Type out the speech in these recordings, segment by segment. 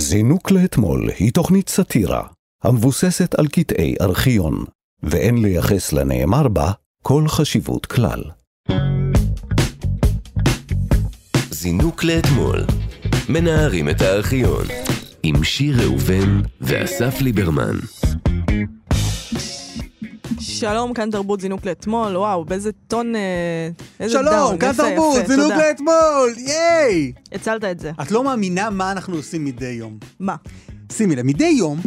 זינוק לאתמול היא תוכנית סאטירה המבוססת על קטעי ארכיון, ואין לייחס לנאמר בה כל חשיבות כלל. זינוק לאתמול. מנערים את הארכיון. עם שיר ראובן ואסף ליברמן. שלום, כאן תרבות זינוק לאתמול, וואו, באיזה טון, אה, איזה down. שלום, כאן יפה, תרבות, יפה, זינוק תודה. לאתמול, ייי! הצלת את זה. את לא מאמינה מה אנחנו עושים מדי יום. מה? שימי לב, מדי יום,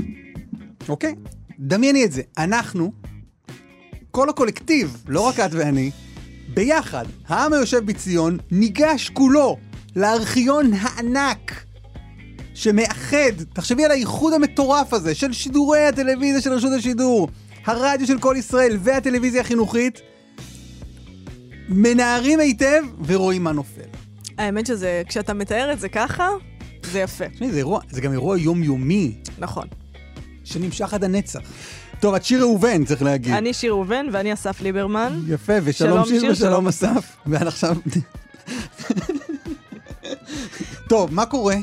אוקיי? דמייני את זה, אנחנו, כל הקולקטיב, לא רק את ואני, ביחד, העם היושב בציון, ניגש כולו לארכיון הענק שמאחד, תחשבי על האיחוד המטורף הזה של שידורי הטלוויזיה של רשות השידור, הרדיו של כל ישראל והטלוויזיה החינוכית, מנערים היטב ורואים מה נופל. האמת שזה, כשאתה מתאר את זה ככה, זה יפה. תשמעי, זה, אירוע, זה גם אירוע יומיומי נכון. שנמשך עד הנצח. טוב, את שיר ראובן, צריך להגיד. אני שיר ראובן ואני אסף ליברמן. יפה, ושלום שלום, שיר שיר, ושלום שלום. אסף. ועד עכשיו... טוב, מה קורה?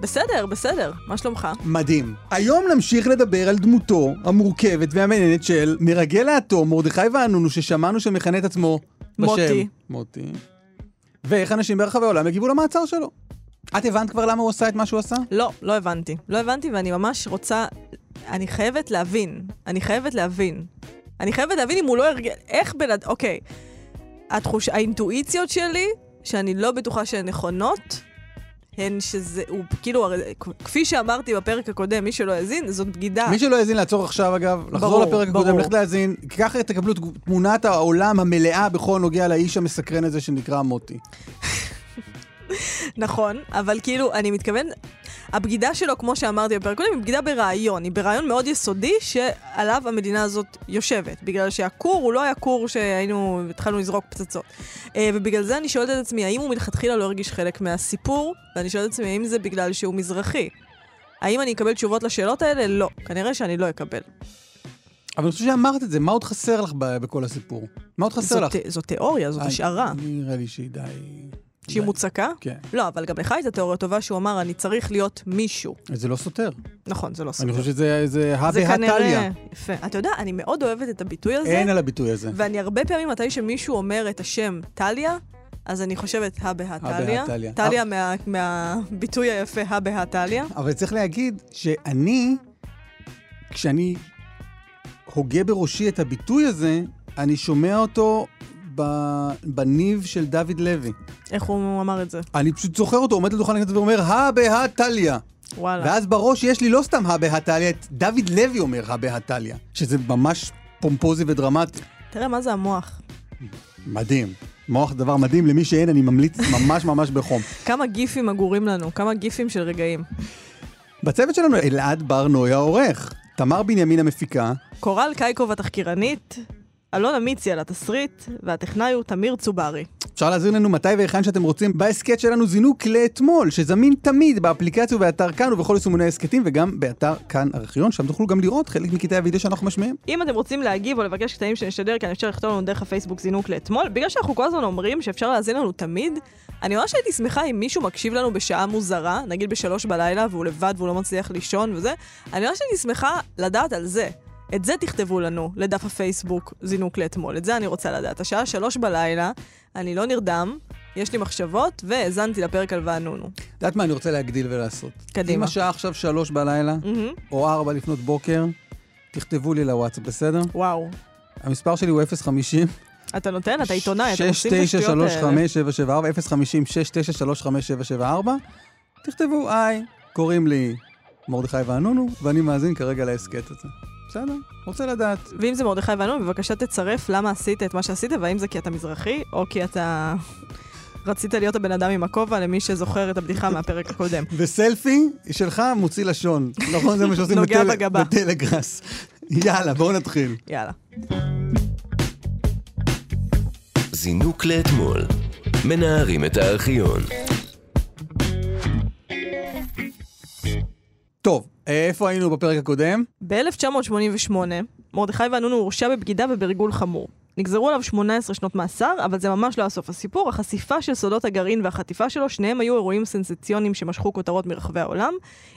בסדר, בסדר, מה שלומך? מדהים. היום נמשיך לדבר על דמותו המורכבת והמעניינת של מרגל האטום, מרדכי ואנונו, ששמענו שמכנה את עצמו בשם. מוטי. מוטי. ואיך אנשים ברחבי העולם יגיבו למעצר שלו. את הבנת כבר למה הוא עשה את מה שהוא עשה? לא, לא הבנתי. לא הבנתי ואני ממש רוצה... אני חייבת להבין. אני חייבת להבין. אני חייבת להבין אם הוא לא הרגל... איך בן אדם... אוקיי. התחוש... האינטואיציות שלי, שאני לא בטוחה שהן נכונות, הן שזה... הוא כאילו... כפי שאמרתי בפרק הקודם, מי שלא האזין, זאת בגידה. מי שלא האזין לעצור עכשיו אגב, לחזור ברור, לפרק הקודם, ברור. ללכת להאזין, ככה תקבלו תמונת העולם המלאה בכל נוגע לאיש המסקרן הזה שנקרא מוטי. נכון, אבל כאילו, אני מתכוון, הבגידה שלו, כמו שאמרתי בפרק קודם, היא בגידה ברעיון. היא ברעיון מאוד יסודי שעליו המדינה הזאת יושבת. בגלל שהכור הוא לא היה כור שהיינו, התחלנו לזרוק פצצות. אה, ובגלל זה אני שואלת את עצמי, האם הוא מלכתחילה לא הרגיש חלק מהסיפור? ואני שואלת את עצמי, האם זה בגלל שהוא מזרחי? האם אני אקבל תשובות לשאלות האלה? לא. כנראה שאני לא אקבל. אבל אני חושב שאמרת את זה, מה עוד חסר לך בכל הסיפור? מה עוד חסר לך? זאת, זו תיאוריה, זאת השערה. נראה לי שהיא די... שהיא. מוצקה? כן. לא, אבל גם לך הייתה תיאוריה טובה שהוא אמר, אני צריך להיות מישהו. זה לא סותר. נכון, זה לא סותר. אני חושב שזה זה הא זה בהא. תליא. יפה. אתה יודע, אני מאוד אוהבת את הביטוי הזה, אין על הביטוי הזה. ואני הרבה פעמים, מתי שמישהו אומר את השם טליה, אז אני חושבת הא בהא הא בהא טליה. טליה מה- מהביטוי היפה הא בהא טליה. אבל צריך להגיד שאני, כשאני הוגה בראשי את הביטוי הזה, אני שומע אותו בניב של דוד לוי. איך הוא אמר את זה? אני פשוט זוכר אותו עומד לדוכן הכנסת ואומר, הא בהא תליא. וואלה. ואז בראש יש לי לא סתם הא בהא תליא, את דוד לוי אומר הא בהא תליא, שזה ממש פומפוזי ודרמטי. תראה מה זה המוח. מדהים. מוח דבר מדהים, למי שאין, אני ממליץ ממש ממש בחום. כמה גיפים אגורים לנו, כמה גיפים של רגעים. בצוות שלנו אלעד בר נוי העורך, תמר בנימין המפיקה, קורל קייקוב התחקירנית, אלונה מיצי על התסריט, והטכנאי הוא תמיר צוברי. אפשר להזין לנו מתי והיכן שאתם רוצים בהסכת שלנו זינוק לאתמול, שזמין תמיד באפליקציה ובאתר כאן ובכל יישומוני ההסכתים וגם באתר כאן ארכיון, שם תוכלו גם לראות חלק מקטעי הוידאו שאנחנו משמיעים. אם אתם רוצים להגיב או לבקש קטעים שנשדר כאן, אפשר לכתוב לנו דרך הפייסבוק זינוק לאתמול. בגלל שאנחנו כל הזמן אומרים שאפשר להאזין לנו תמיד, אני ממש הייתי שמחה אם מישהו מקשיב לנו בשעה מוזרה, נגיד בשלוש בלילה, והוא לבד והוא לא מצליח לישון וזה, אני ממש הייתי שמחה לדעת על זה. את זה תכתבו לנו לדף הפייסבוק זינוק לאתמול, את זה אני רוצה לדעת. השעה שלוש בלילה, אני לא נרדם, יש לי מחשבות, והאזנתי לפרק על וענונו. את יודעת מה אני רוצה להגדיל ולעשות? קדימה. אם השעה עכשיו שלוש בלילה, מהמם. או ארבע לפנות בוקר, תכתבו לי לוואטסאפ, בסדר? וואו. המספר שלי הוא 050 אתה נותן? אתה עיתונאי, אתה מוסיף את השטויות האלה. 6935 050 6935 תכתבו, היי, קוראים לי מרדכי ואנונו, ואני מאזין כרגע להסכת הזה. בסדר? רוצה לדעת. ואם זה מרדכי ואנון, בבקשה תצרף למה עשית את מה שעשית, והאם זה כי אתה מזרחי, או כי אתה רצית להיות הבן אדם עם הכובע, למי שזוכר את הבדיחה מהפרק הקודם. וסלפי שלך מוציא לשון. נכון? זה מה שעושים בטל-. בטלגראס. יאללה, בואו נתחיל. יאללה. זינוק לאתמול. מנערים את הארכיון. טוב, איפה היינו בפרק הקודם? ב-1988, מרדכי ואנון הורשע בבגידה ובריגול חמור. נגזרו עליו 18 שנות מאסר, אבל זה ממש לא היה סוף הסיפור. החשיפה של סודות הגרעין והחטיפה שלו, שניהם היו אירועים סנסציוניים שמשכו כותרות מרחבי העולם.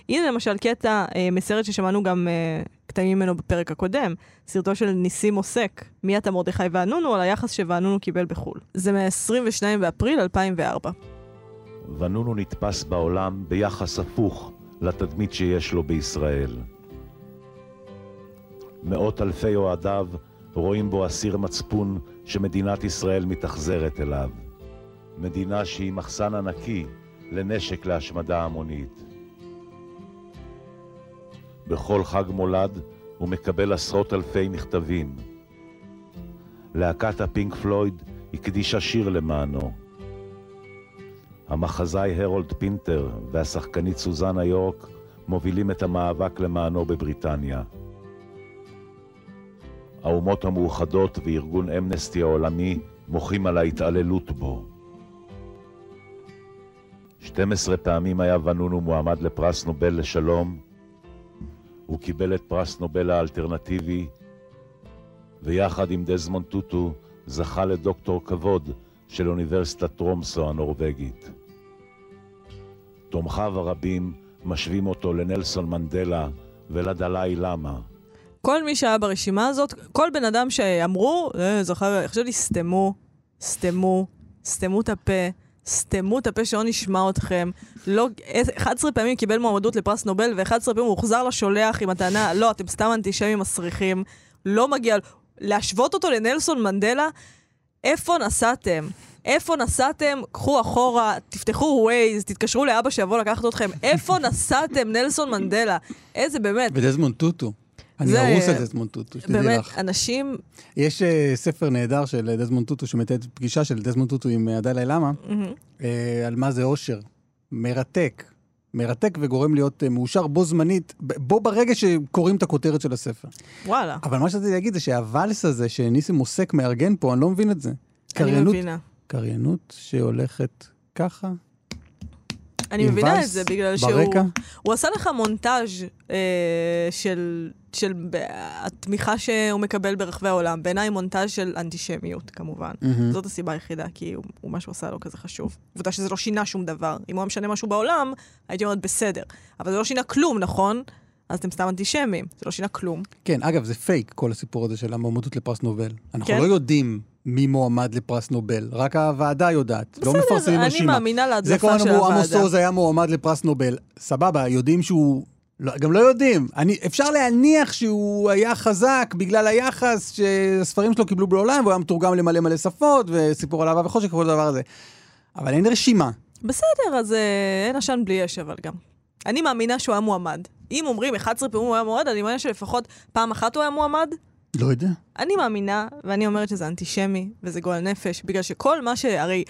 הנה למשל קטע אה, מסרט ששמענו גם אה, קטעים ממנו בפרק הקודם, סרטו של ניסים עוסק, מי אתה מרדכי ואנונו, על היחס שוואנונו קיבל בחו"ל. זה מ-22 באפריל 2004. ונונו נתפס בעולם ביחס הפוך לתדמית שיש לו בישראל. מאות אלפי אוהדיו רואים בו אסיר מצפון שמדינת ישראל מתאכזרת אליו. מדינה שהיא מחסן ענקי לנשק להשמדה המונית. בכל חג מולד הוא מקבל עשרות אלפי מכתבים. להקת הפינק פלויד הקדישה שיר למענו. המחזאי הרולד פינטר והשחקנית סוזנה יורק מובילים את המאבק למענו בבריטניה. האומות המאוחדות וארגון אמנסטי העולמי מוחים על ההתעללות בו. 12 פעמים היה ונונו מועמד לפרס נובל לשלום, הוא קיבל את פרס נובל האלטרנטיבי, ויחד עם דזמונד טוטו זכה לדוקטור כבוד של אוניברסיטת טרומסו הנורבגית. תומכיו הרבים משווים אותו לנלסון מנדלה ולדלאי למה. כל מי שהיה ברשימה הזאת, כל בן אדם שאמרו, אה, זוכר, חשבתי, סתמו, סתמו, סתמו את הפה, סתמו את הפה שלא נשמע אתכם. לא, 11 פעמים קיבל מועמדות לפרס נובל, ו-11 פעמים הוא הוחזר לשולח עם הטענה, לא, אתם סתם אנטישמים מסריחים, לא מגיע... להשוות אותו לנלסון מנדלה, איפה נסעתם? איפה נסעתם? קחו אחורה, תפתחו ווייז, תתקשרו לאבא שיבוא לקחת אתכם. איפה נסעתם, נלסון מנדלה? איזה באמת. ודזמונד טוטו. אני הרוס על דזמונד טוטו, שתדעי באמת, לך. אנשים... יש אה, ספר נהדר של דזמונד טוטו, שמתעד פגישה של דזמונד טוטו עם אה, הדלאי למה. אה, על מהו אושר. מרתק. מרתק וגורם להיות אה, מאושר בו זמנית, בו ברגע שקוראים את הכותרת של הספר. וואלה, אבל מה שרציתי להגיד זה שה vals הזה שניסים מוסק מארגן פה, אני לא מבין את זה. אני קריינות, מבינה. קריינות שהולכת ככה, אני מבינה את זה בגלל שהוא... ברקע. הוא עשה לך מונטאז' אה, של, של התמיכה שהוא מקבל ברחבי העולם. בעיניי מונטאז' של אנטישמיות, כמובן. מהמם. זאת הסיבה היחידה, כי הוא, הוא מה שהוא עשה לא כזה חשוב. עובדה שזה לא שינה שום דבר. אם הוא היה משנה משהו בעולם, הייתי אומרת בסדר. אבל זה לא שינה כלום, נכון? אז אתם סתם אנטישמים. זה לא שינה כלום. כן, אגב, זה פייק, כל הסיפור הזה של המועמדות לפרס נובל. אנחנו כן? לא יודעים מי מועמד לפרס נובל, רק הוועדה יודעת. לא בסדר, מפרסמים אני רשימה. מאמינה זה להדלפה כל של הזמן אמרו, עמוס הוועדה. עוז היה מועמד לפרס נובל. סבבה, יודעים שהוא... לא, גם לא יודעים. אני, אפשר להניח שהוא היה חזק בגלל היחס שהספרים שלו קיבלו בעולם, והוא היה מתורגם למלא מלא שפות, וסיפור על אהבה וחושך וכל הדבר הזה. אבל אין רשימה. בסדר, אז אה, אין עשן בלי אש, אבל גם. אני מאמינה שהוא היה מועמד. אם אומרים 11 פעמים הוא היה מועמד, אני מאמינה שלפחות פעם אחת הוא היה מועמד. לא יודע. אני מאמינה, ואני אומרת שזה אנטישמי, וזה גועל נפש, בגלל שכל מה ש... הרי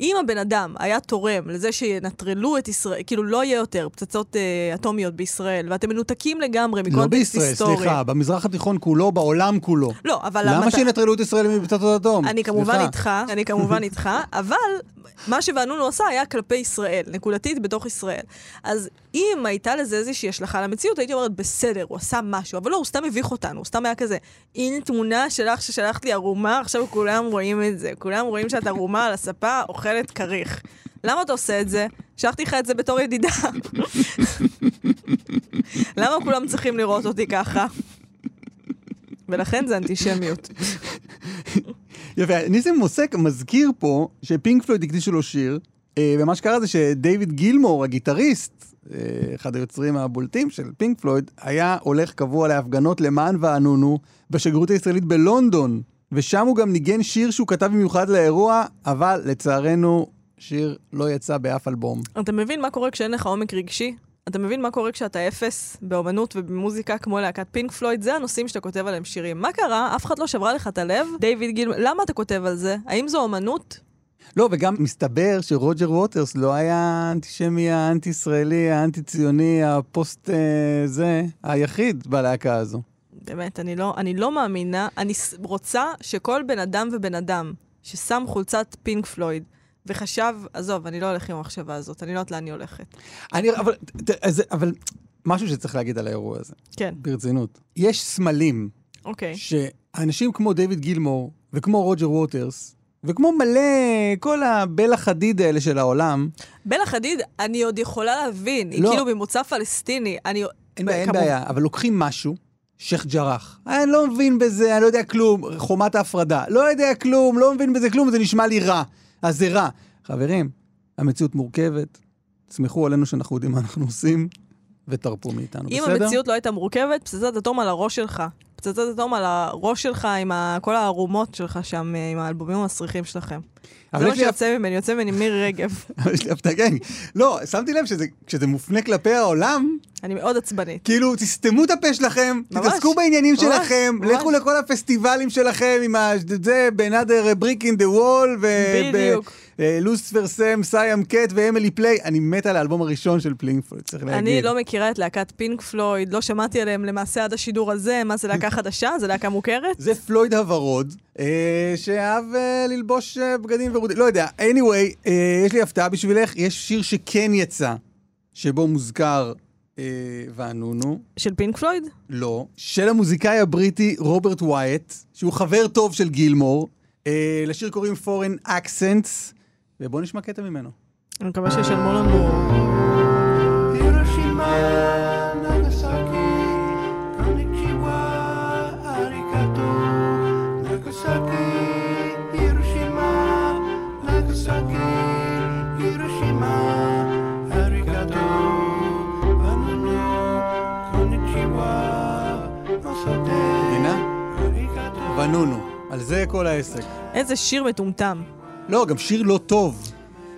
אם הבן אדם היה תורם לזה שינטרלו את ישראל, כאילו לא יהיה יותר פצצות אה, אטומיות בישראל, ואתם מנותקים לגמרי לא מקונטקסט בישראל, היסטורי. סליחה, במזרח התיכון כולו, בעולם כולו. לא, אבל למה המת- שינטרלו את ישראל מפצצות אטום? אני כמובן סליחה. איתך, אני כמובן איתך, אבל מה שוואנונו עשה היה כלפי ישראל, נקודתית בתוך ישראל. אז אם הייתה לזה איזושהי השלכה למציאות, הייתי אומרת, בסדר, הוא עשה משהו, אבל לא, הוא סתם הביך אותנו, הוא סתם היה כזה, הנה תמונה שלך ששלחת לי ערומה, עכשיו כולם רואים את זה, כולם רואים שאת ערומה על הספה, אוכלת כריך. למה אתה עושה את זה? שלחתי לך את זה בתור ידידה. למה כולם צריכים לראות אותי ככה? ולכן זה אנטישמיות. יפה, ניסים מוסק מזכיר פה שפינק פלויד הקדישו לו שיר, אה, ומה שקרה זה שדייוויד גילמור, הגיטריסט, אה, אחד היוצרים הבולטים של פינק פלויד, היה הולך קבוע להפגנות למען ואנונו בשגרירות הישראלית בלונדון, ושם הוא גם ניגן שיר שהוא כתב במיוחד לאירוע, אבל לצערנו, שיר לא יצא באף אלבום. אתה מבין מה קורה כשאין לך עומק רגשי? אתה מבין מה קורה כשאתה אפס באומנות ובמוזיקה כמו להקת פינק פלויד? זה הנושאים שאתה כותב עליהם שירים. מה קרה? אף אחד לא שברה לך את הלב? דיוויד גיל... למה אתה כותב על זה? האם זו אומנות? לא, וגם מסתבר שרוג'ר ווטרס לא היה האנטישמי, האנטי-ישראלי, האנטי-ציוני, הפוסט... אה, זה, היחיד בלהקה הזו. באמת, אני לא, אני לא מאמינה. אני רוצה שכל בן אדם ובן אדם ששם חולצת פינק פלויד וחשב, עזוב, אני לא הולך עם המחשבה הזאת, אני לא יודעת לאן היא הולכת. אני, אבל, אז- אבל משהו שצריך להגיד על האירוע הזה, כן, ברצינות. יש סמלים אוקיי. אנשים כמו דיוויד גילמור, וכמו רוג'ר ווטרס, וכמו מלא, כל הבלה חדיד האלה של העולם, בלה חדיד, אני עוד יכולה להבין, היא לא. כאילו ממוצא פלסטיני. אני... אין בעיה, אין בעיה, אבל לוקחים משהו, שייח' ג'ראח, אני לא מבין בזה, אני לא יודע כלום, חומת ההפרדה, לא יודע כלום, לא מבין בזה כלום, זה נשמע לי רע. אז זה רע. חברים, המציאות מורכבת, תסמכו עלינו שאנחנו יודעים מה אנחנו עושים, ותרפו מאיתנו, אם בסדר? המציאות לא הייתה מורכבת, פצצת אטום על הראש שלך. פצצת אטום על הראש שלך עם ה... כל הערומות שלך שם, אה, עם האלבומים המסריחים שלכם. זה מה שיוצא ממני, יוצא ממני מירי רגב. אבל יש לי הפתעה, כן. לא, שמתי לב שכשזה מופנה כלפי העולם, אני מאוד עצבנית. כאילו, תסתמו את הפה שלכם, תתעסקו בעניינים שלכם. לכו לכל הפסטיבלים שלכם עם ה... זה, ב-Another Brick in the Wall, בדיוק. ו Lucifer Sam, Siam cat ו Emily Play. אני מת על האלבום הראשון של פינק פלויד, צריך להגיד. אני לא מכירה את להקת פינק פלויד, לא שמעתי עליהם למעשה עד השידור הזה. מה זה להקה חדשה? זה להקה מוכרת? זה פלויד הוורוד, אה, שאהב אה, ללבוש אה, בגדים ורודים, לא יודע. anyway, יש לי הפתעה בשבילך, יש שיר שכן יצא, שבו מוזכר ואנונו. של פינק פלויד? לא, של המוזיקאי הבריטי רוברט ווייט, שהוא חבר טוב של גילמור. לשיר קוראים Foreign Accents, ובואו נשמע קטע ממנו. אני מקווה שישלמו לנו... ונונו, על זה כל העסק. איזה שיר מטומטם. לא, גם שיר לא טוב.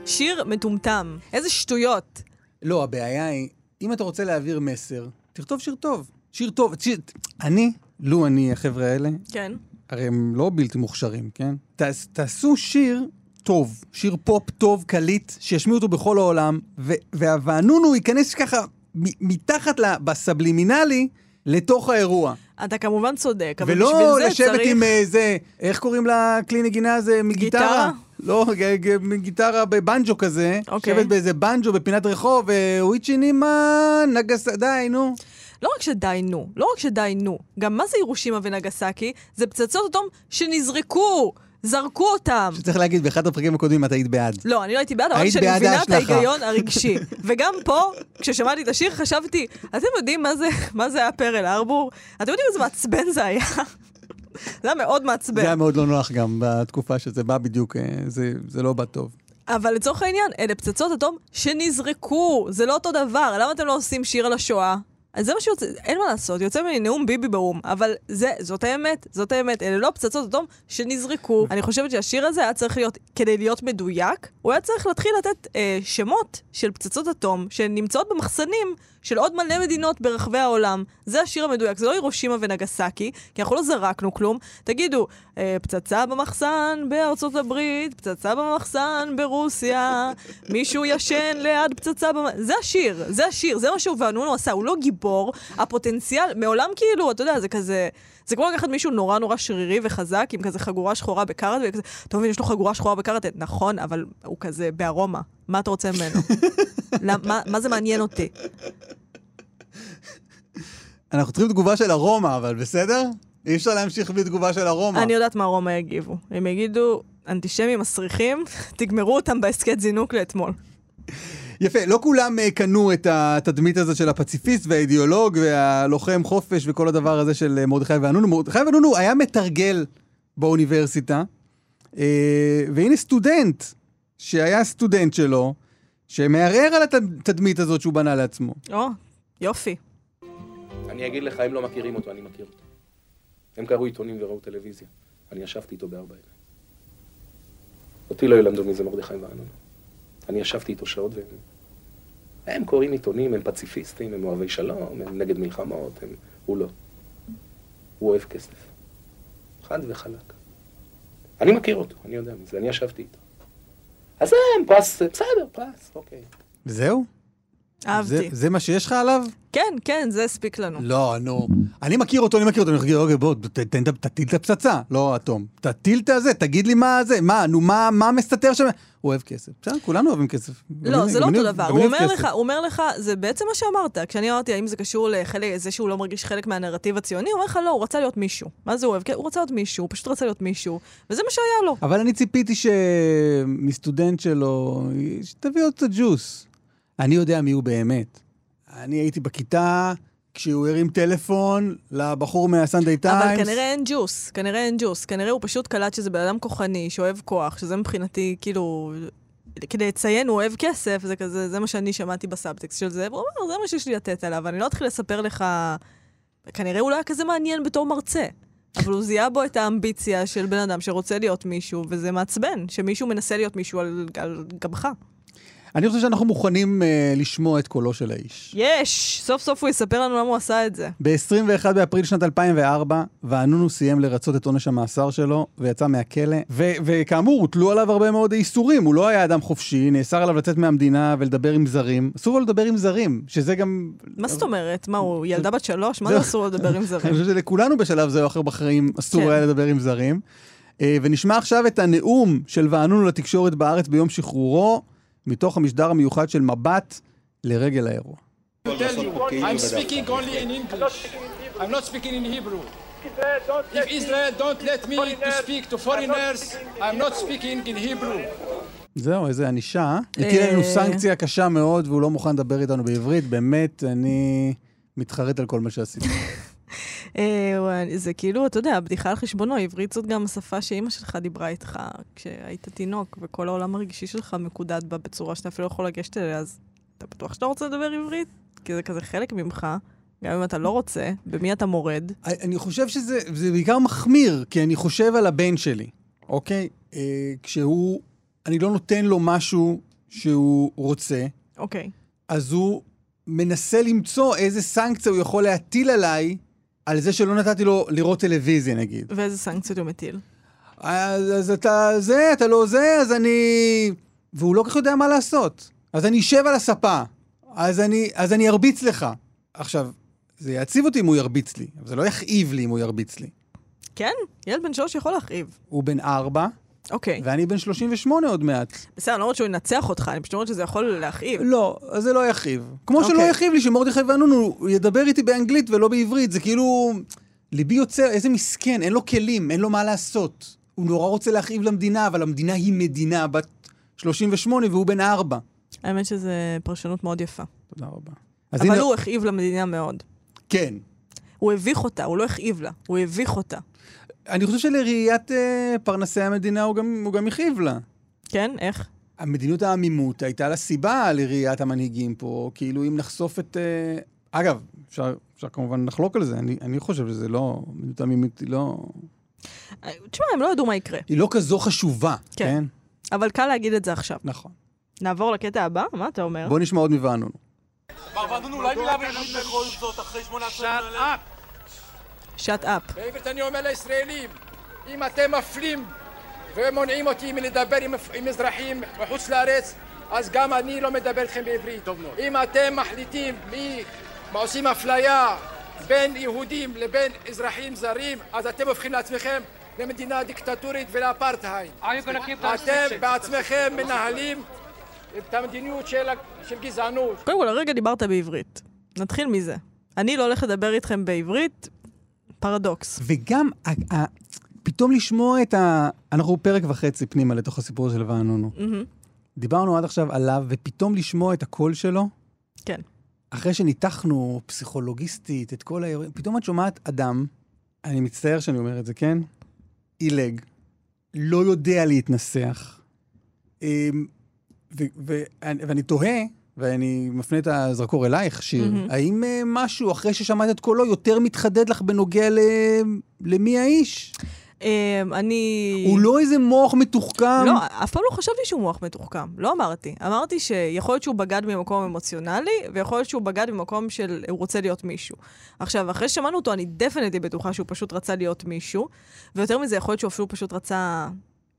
שיר מטומטם. איזה שטויות. לא, הבעיה היא, אם אתה רוצה להעביר מסר, תכתוב שיר טוב. שיר טוב. שיר... אני, לו אני, החבר'ה האלה, כן. הרי הם לא בלתי מוכשרים, כן? תעש, תעשו שיר טוב, שיר פופ טוב, קליט, שישמיעו אותו בכל העולם, ו- ייכנס ככה מ- מתחת בסבלימינלי לתוך האירוע. אתה כמובן צודק, אבל ולא בשביל זה לשבת צריך... עם אה, זה, איך קוראים לכלי נגינה הזה? מגיטרה? גיטרה? לא, ג- ג- מגיטרה בבנג'ו כזה. אוקיי. לשבת באיזה בנג'ו בפינת רחוב, וויצ'י נימה, נגס... די, נו. לא רק שדי נו, לא רק שדי נו, גם מה זה הירושימה ונגסקי? זה פצצות אטום שנזרקו, זרקו אותם. שצריך להגיד, באחד הפרקים הקודמים את היית בעד. לא, אני לא הייתי בעד, אבל שאני מבינה את. ההיגיון הרגשי. וגם פה, כששמעתי את השיר, חשבתי, אתם יודעים מה זה, מה זה היה פרל ארבור? אתם יודעים איזה מעצבן זה היה? זה היה מאוד זה מעצבן. היה מאוד לא נוח גם בתקופה שזה בא בדיוק, אה, זה, זה לא בא טוב. אבל לצורך העניין, אלה פצצות אטום שנזרקו, זה לא אותו דבר. למה אתם לא עושים שיר על השואה? אז זה מה שיוצא, אין מה לעשות, יוצא ממני נאום ביבי באו"ם, אבל זה, זאת האמת, זאת האמת, אלה לא פצצות אטום שנזרקו. אני חושבת שהשיר הזה היה צריך להיות, כדי להיות מדויק, הוא היה צריך להתחיל לתת אה, שמות של פצצות אטום שנמצאות במחסנים של עוד מלא מדינות ברחבי העולם. זה השיר המדויק, זה לא הירושימה ונגסקי, כי אנחנו לא זרקנו כלום. תגידו, אה, פצצה במחסן בארצות הברית, פצצה במחסן ברוסיה, מישהו ישן ליד פצצה במחסן. זה השיר, זה השיר, זה מה שהוא ואנונו עשה, הוא לא גיבור, הפוטנציאל, מעולם כאילו, אתה יודע, זה כזה... זה כמו לקחת מישהו נורא נורא שרירי וחזק, עם כזה חגורה שחורה בקארטה, וכזה, אתה מבין, יש לו חגורה שחורה בקארטה, נכון, אבל הוא כזה בארומה. מה אתה רוצה ממנו? למ- מה, מה זה מעניין אותי? אנחנו צריכים תגובה של הרומא, אבל בסדר? אי אפשר להמשיך בלי תגובה של הרומא. אני יודעת מה רומא יגיבו. הם יגידו, אנטישמים מסריחים, תגמרו אותם בהסכת זינוק לאתמול. יפה, לא כולם אה, קנו את התדמית הזאת של הפציפיסט והאידיאולוג והלוחם חופש וכל הדבר הזה של אה, מרדכי ואנונו. מרדכי ואנונו היה מתרגל באוניברסיטה, אה, והנה סטודנט, שהיה סטודנט שלו, שמערער על התדמית הזאת שהוא בנה לעצמו. או, יופי. אני אגיד לך, הם לא מכירים אותו, אני מכיר אותו. הם קראו עיתונים וראו טלוויזיה. אני ישבתי איתו בארבע עיניים. אותי לא ילמדו מי זה מרדכי ואנון. אני ישבתי איתו שעות והם... הם קוראים עיתונים, הם פציפיסטים, הם אוהבי שלום, הם נגד מלחמות, הם... הוא לא. הוא אוהב כסף. חד וחלק. אני מכיר אותו, אני יודע מי זה, אני ישבתי איתו. אז הם פרס, בסדר, פרס, אוקיי. וזהו? אהבתי. זה, זה מה שיש לך עליו? כן, כן, זה הספיק לנו. לא, נו. אני מכיר אותו, אני מכיר אותו, אני מכיר, אוקיי, בוא, תטיל את הפצצה, לא אטום. תטיל את הזה, תגיד לי מה זה, מה, נו, מה, מה מסתתר שם? הוא אוהב כסף. בסדר, כולנו אוהבים כסף. לא, זה לא אותו דבר. הוא אומר לך, זה בעצם מה שאמרת. כשאני אמרתי, האם זה קשור לחלק, זה שהוא לא מרגיש חלק מהנרטיב הציוני, הוא אומר לך, לא, הוא רצה להיות מישהו. מה זה אוהב? הוא רצה להיות מישהו, הוא פשוט רצה להיות מישהו, וזה מה שהיה לו. אבל אני ציפיתי שכסטודנט שלו, שתביא עוד קצת ג'וס. אני יודע מי הוא באמת. אני הייתי בכיתה כשהוא הרים טלפון לבחור מהסנדיי טיימס. אבל כנראה אין ג'וס, כנראה אין ג'וס. כנראה הוא פשוט קלט שזה בן אדם כוחני, שאוהב כוח, שזה מבחינתי, כאילו... כדי לציין, הוא אוהב כסף, זה כזה, זה מה שאני שמעתי בסאבטקסט של זה, והוא אומר, זה מה שיש לי לתת עליו. אני לא אתחיל לספר לך... כנראה הוא לא היה כזה מעניין בתור מרצה. אבל הוא זיהה בו את האמביציה של בן אדם שרוצה להיות מישהו, וזה מעצבן, שמישהו מנסה להיות מישהו על, על גבך. אני חושב שאנחנו מוכנים uh, לשמוע את קולו של האיש. יש! סוף סוף הוא יספר לנו למה הוא עשה את זה. ב-21 באפריל שנת 2004, ואנונו סיים לרצות את עונש המאסר שלו, ויצא מהכלא. ו- וכאמור, הוטלו עליו הרבה מאוד איסורים. הוא לא היה אדם חופשי, נאסר עליו לצאת מהמדינה ולדבר עם זרים. אסור לו לדבר עם זרים, שזה גם... מה זאת אומרת? מה, הוא ילדה בת שלוש? מה זה זהו. אסור לדבר עם אני זרים? חושב שלכולנו בשלב זה או אחר בחיים אסור כן. היה לדבר עם זרים. אה, ונשמע עכשיו את הנאום של ואנונו לתקשורת בארץ ביום שחרורו, מתוך המשדר המיוחד של מבט לרגל האירוע. tell you, I'm speaking only in English. I'm not speaking in Hebrew. If Israel don't let me to speak to foreigners, I'm not speaking in Hebrew. זהו, איזה ענישה. הטיל עלינו אה. סנקציה קשה מאוד, והוא לא מוכן לדבר איתנו בעברית. באמת, אני מתחרט על כל מה שעשיתי. אה, זה כאילו, אתה יודע, בדיחה על חשבונו, עברית זאת גם השפה שאימא שלך דיברה איתך כשהיית תינוק, וכל העולם הרגשי שלך מקודד בה בצורה שאתה אפילו לא יכול לגשת אליה, אז אתה בטוח שאתה רוצה לדבר עברית? כי זה כזה חלק ממך, גם אם אתה לא רוצה, במי אתה מורד. אני חושב שזה זה בעיקר מחמיר, כי אני חושב על הבן שלי, אוקיי? אה, כשהוא, אני לא נותן לו משהו שהוא רוצה, אוקיי. אז הוא מנסה למצוא איזה סנקציה הוא יכול להטיל עליי, על זה שלא נתתי לו לראות טלוויזיה, נגיד. ואיזה סנקציות הוא מטיל? אז, אז אתה זה, אתה לא זה, אז אני... והוא לא כל כך יודע מה לעשות. אז אני אשב על הספה, אז אני, אז אני ארביץ לך. עכשיו, זה יעציב אותי אם הוא ירביץ לי, אבל זה לא יכאיב לי אם הוא ירביץ לי. כן, ילד בן שלוש יכול להכאיב. הוא בן ארבע, אוקיי. ואני בן 38 עוד מעט. בסדר, אני לא אומרת שהוא ינצח אותך, אני פשוט אומרת שזה יכול להכאיב. לא, אז זה לא יכאיב. כמו שלא אוקיי. יכאיב לי שמרדכי ואנונו ידבר איתי באנגלית ולא בעברית, זה כאילו... ליבי יוצא, איזה מסכן, אין לו כלים, אין לו מה לעשות. הוא נורא רוצה להכאיב למדינה, אבל המדינה היא מדינה בת 38 והוא בן 4. האמת שזו פרשנות מאוד יפה. תודה רבה. אבל הנה, הוא הכאיב למדינה מאוד. כן. הוא הביך אותה, הוא לא הכאיב לה, הוא הביך אותה. אני חושב שלראיית אה, פרנסי המדינה הוא גם, הוא גם הכאיב לה. כן? איך? המדיניות העמימות הייתה לה סיבה לראיית המנהיגים פה, כאילו אם נחשוף את... אה, אגב, אפשר, אפשר כמובן לחלוק על זה, אני, אני חושב שזה לא... מדיניות העמימות היא לא... אה, תשמע, הם לא ידעו מה יקרה. היא לא כזו חשובה, כן. כן? אבל קל להגיד את זה עכשיו. נכון. נעבור לקטע הבא? מה אתה אומר? בוא נשמע עוד מוואנונו. שאט אפ. בעברית אני אומר לישראלים, אם אתם מפלים ומונעים אותי מלדבר עם, עם אזרחים מחוץ לארץ, אז גם אני לא מדבר איתכם בעברית. אם אתם מחליטים מי מה עושים אפליה בין יהודים לבין אזרחים זרים, אז אתם הופכים לעצמכם למדינה דיקטטורית ולאפרטהייד. אתם בעצמכם מנהלים את המדיניות של, של גזענות. קודם כל, הרגע דיברת בעברית. נתחיל מזה. אני לא הולך לדבר איתכם בעברית, פרדוקס. וגם, ה- ה- פתאום לשמוע את ה... אנחנו פרק וחצי פנימה לתוך הסיפור של ואנונו. מהמם. דיברנו עד עכשיו עליו, ופתאום לשמוע את הקול שלו, כן. אחרי שניתחנו פסיכולוגיסטית את כל האירועים, פתאום את שומעת אדם, אני מצטער שאני אומר את זה, כן? עילג, לא יודע להתנסח, אמ, ו- ואני ואני תוהה, ואני מפנה את הזרקור אלייך, שיר, מהמם. האם אה, משהו, אחרי ששמעת את קולו, יותר מתחדד לך בנוגע ל... למי האיש? אמ, אני... הוא לא איזה מוח מתוחכם. לא, אף פעם לא חשבתי שהוא מוח מתוחכם. לא אמרתי. אמרתי שיכול להיות שהוא בגד ממקום אמוציונלי, ויכול להיות שהוא בגד ממקום של הוא רוצה להיות מישהו. עכשיו, אחרי ששמענו אותו, אני דפנטי בטוחה שהוא פשוט רצה להיות מישהו, ויותר מזה, יכול להיות שהוא אפילו פשוט רצה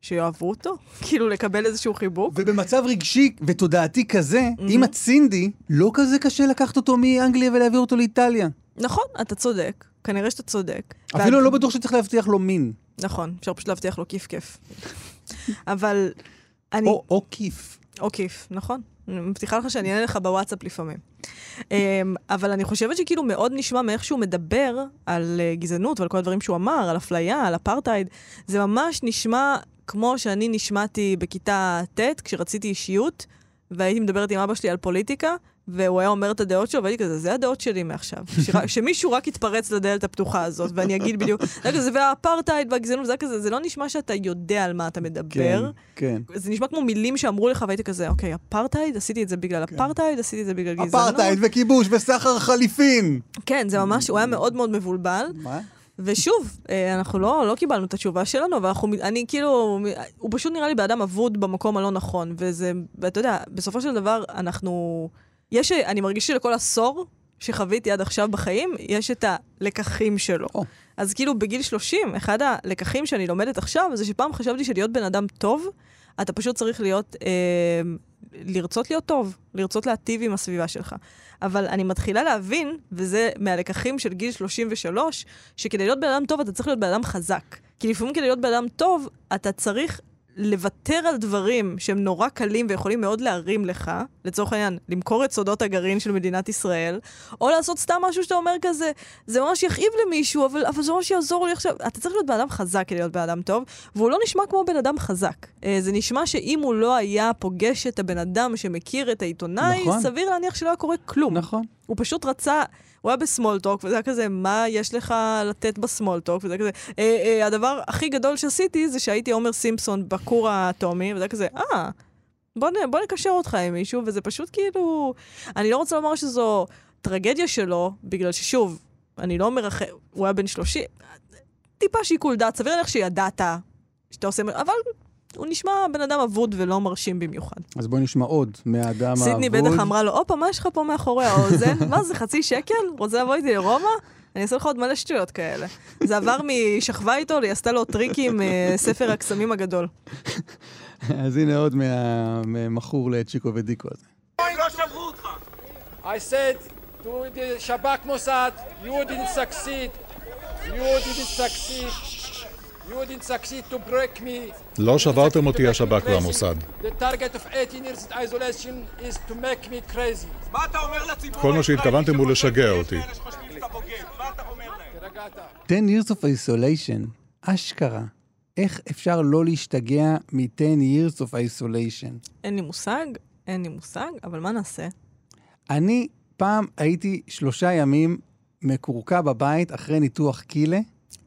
שיאהבו אותו, כאילו לקבל איזשהו חיבוק. ובמצב רגשי ותודעתי כזה, אם את סינדי, לא כזה קשה לקחת אותו מאנגליה ולהעביר אותו לאיטליה. נכון, אתה צודק. כנראה שאתה צודק. אפילו ואת- לא בטוח שצריך להבטיח לו מין. נכון, אפשר פשוט להבטיח לו כיף כיף. אבל אני... או, או כיף. או כיף, נכון. אני מבטיחה לך שאני אענה לך בוואטסאפ לפעמים. אמ, אבל אני חושבת שכאילו מאוד נשמע מאיך שהוא מדבר על אה, גזענות ועל כל הדברים שהוא אמר, על אפליה, על אפרטהייד. זה ממש נשמע כמו שאני נשמעתי בכיתה ט' כשרציתי אישיות, והייתי מדברת עם אבא שלי על פוליטיקה, והוא היה אומר את הדעות שלו, והייתי כזה, זה הדעות שלי מעכשיו. שרק- שמישהו רק יתפרץ לדלת הפתוחה הזאת, ואני אגיד בדיוק, זה כזה, והאפרטהייד והגזענות, זה כזה, זה לא נשמע שאתה יודע על מה אתה מדבר. כן. זה נשמע כמו מילים שאמרו לך, והייתי כזה, אוקיי, אפרטהייד, עשיתי את זה בגלל אפרטהייד, עשיתי את זה בגלל גזענות. אפרטהייד וכיבוש וסחר חליפין. כן, זה ממש, הוא היה מאוד מאוד מבולבל. מה? ושוב, אה, אנחנו לא, לא קיבלנו את התשובה שלנו, אבל אנחנו, אני כאילו, הוא פשוט נראה לי באדם אבוד במקום הלא נכון, וזה, ואתה יודע, בסופו של דבר, אנחנו, יש, אני מרגיש שלכל עשור שחוויתי עד עכשיו בחיים, יש את הלקחים שלו. או. אז כאילו בגיל 30, אחד הלקחים שאני לומדת עכשיו, זה שפעם חשבתי שלהיות בן אדם טוב, אתה פשוט צריך להיות, אה, לרצות להיות טוב, לרצות להטיב עם הסביבה שלך. אבל אני מתחילה להבין, וזה מהלקחים של גיל 33, שכדי להיות בן אדם טוב אתה צריך להיות בן אדם חזק. כי לפעמים כדי להיות בן אדם טוב, אתה צריך לוותר על דברים שהם נורא קלים ויכולים מאוד להרים לך, לצורך העניין, למכור את סודות הגרעין של מדינת ישראל, או לעשות סתם משהו שאתה אומר כזה, זה ממש יכאיב למישהו, אבל, אבל זה ממש יעזור לי עכשיו. אתה צריך להיות בן אדם חזק כדי להיות בן אדם טוב, והוא לא נשמע כמו בן אדם חזק. אה, זה נשמע שאם הוא לא היה פוגש את הבן אדם שמכיר את העיתונאי, נכון. סביר להניח שלא היה קורה כלום. נכון. הוא פשוט רצה, הוא היה בסמולטוק, וזה היה כזה, מה יש לך לתת בסמולטוק? וזה היה כזה, אה, אה, הדבר הכי גדול שעשיתי זה שהייתי עומר סימפסון בכור האטומי, וזה היה כזה, אה, בוא, נ, בוא נקשר אותך עם מישהו, וזה פשוט כאילו... אני לא רוצה לומר שזו טרגדיה שלו, בגלל ששוב, אני לא מרחם, הוא היה בן 30, טיפה שיקול דעת, סביר להניח שידעת שאתה עושה, אבל הוא נשמע בן אדם אבוד ולא מרשים במיוחד. אז בואי נשמע עוד מהאדם האבוד. סידני בטח אמרה לו, הופה, מה יש לך פה מאחורי האוזן? מה זה, חצי שקל? רוצה לבוא איתי לרומא? אני אעשה לך עוד מלא שטויות כאלה. זה עבר משכבה איתו, היא עשתה לו טריקים, אה, ספר הקסמים הגדול. אז הנה עוד מה- ממכור לצ'יקו ודיקו הזה. I said to the Shabak Mossad, you didn't succeed. You didn't succeed. לא שברתם אותי To make me השב"כ. והמוסד. The target of 18 years isolation is to make me crazy. כל מה שהתכוונתם הוא לשגע אותי. 10 years of isolation, אשכרה. איך אפשר לא להשתגע מ-10 years of isolation? אין לי מושג, אין לי מושג, אבל מה נעשה? אני פעם הייתי שלושה ימים מקורקע בבית אחרי ניתוח קילה,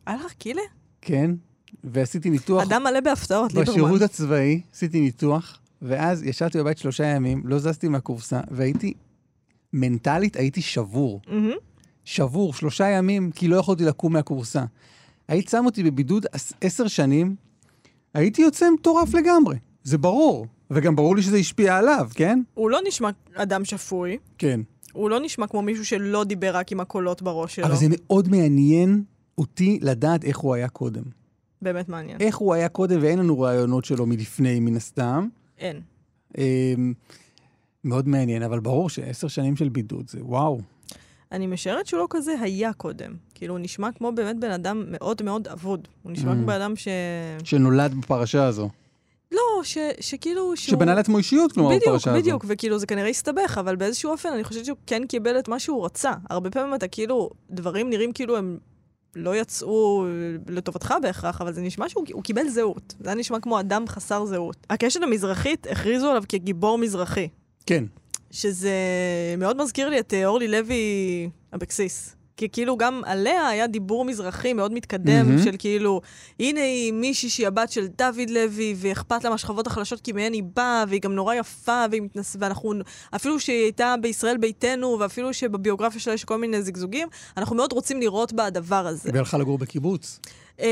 היה לך קילה? כן, ועשיתי ניתוח אדם מלא בהפתעות, ליברמן. בשירות הצבאי, עשיתי ניתוח, ואז ישבתי בבית שלושה ימים, לא זזתי מהקורסה, והייתי, מנטלית הייתי שבור. מהמם. שבור, שלושה ימים, כי לא יכולתי לקום מהקורסה. היית שם אותי בבידוד עש- עשר שנים, הייתי יוצא מטורף לגמרי, זה ברור. וגם ברור לי שזה השפיע עליו, כן? הוא לא נשמע אדם שפוי, כן. הוא לא נשמע כמו מישהו שלא דיבר רק עם הקולות בראש שלו. אבל זה מאוד מעניין אותי לדעת איך הוא היה קודם. באמת מעניין. איך הוא היה קודם, ואין לנו רעיונות שלו מלפני, מן הסתם. אין. אמ, מאוד מעניין, אבל ברור שעשר שנים של בידוד זה וואו. אני משערת שהוא לא כזה היה קודם. כאילו, הוא נשמע כמו באמת בן אדם מאוד מאוד אבוד. הוא נשמע Mm. כמו בן אדם ש... שנולד בפרשה הזו. לא, ש... שכאילו... שהוא... שבנה לעצמו אישיות, כלומר, בדיוק, בפרשה הזו. בדיוק, וכאילו זה כנראה הסתבך, אבל באיזשהו אופן אני חושבת שהוא כן קיבל את מה שהוא רצה. הרבה פעמים אתה כאילו, דברים נראים כאילו הם לא יצאו לטובתך בהכרח, אבל זה נשמע שהוא הוא קיבל זהות. זה היה נשמע כמו אדם חסר זהות. הקשת המזרחית, הכריזו עליו כגיבור מזרחי, כן. שזה מאוד מזכיר לי את אורלי לוי אבקסיס. כי כאילו גם עליה היה דיבור מזרחי מאוד מתקדם, מהמם. של כאילו, הנה היא מישהי שהיא הבת של דוד לוי, ואכפת לה מהשכבות החלשות כי מהן היא באה, והיא גם נורא יפה, והיא מתנס... ואנחנו, אפילו שהיא הייתה בישראל ביתנו, ואפילו שבביוגרפיה שלה יש כל מיני זגזוגים, אנחנו מאוד רוצים לראות בה הדבר הזה. והלכה לגור בקיבוץ. Um,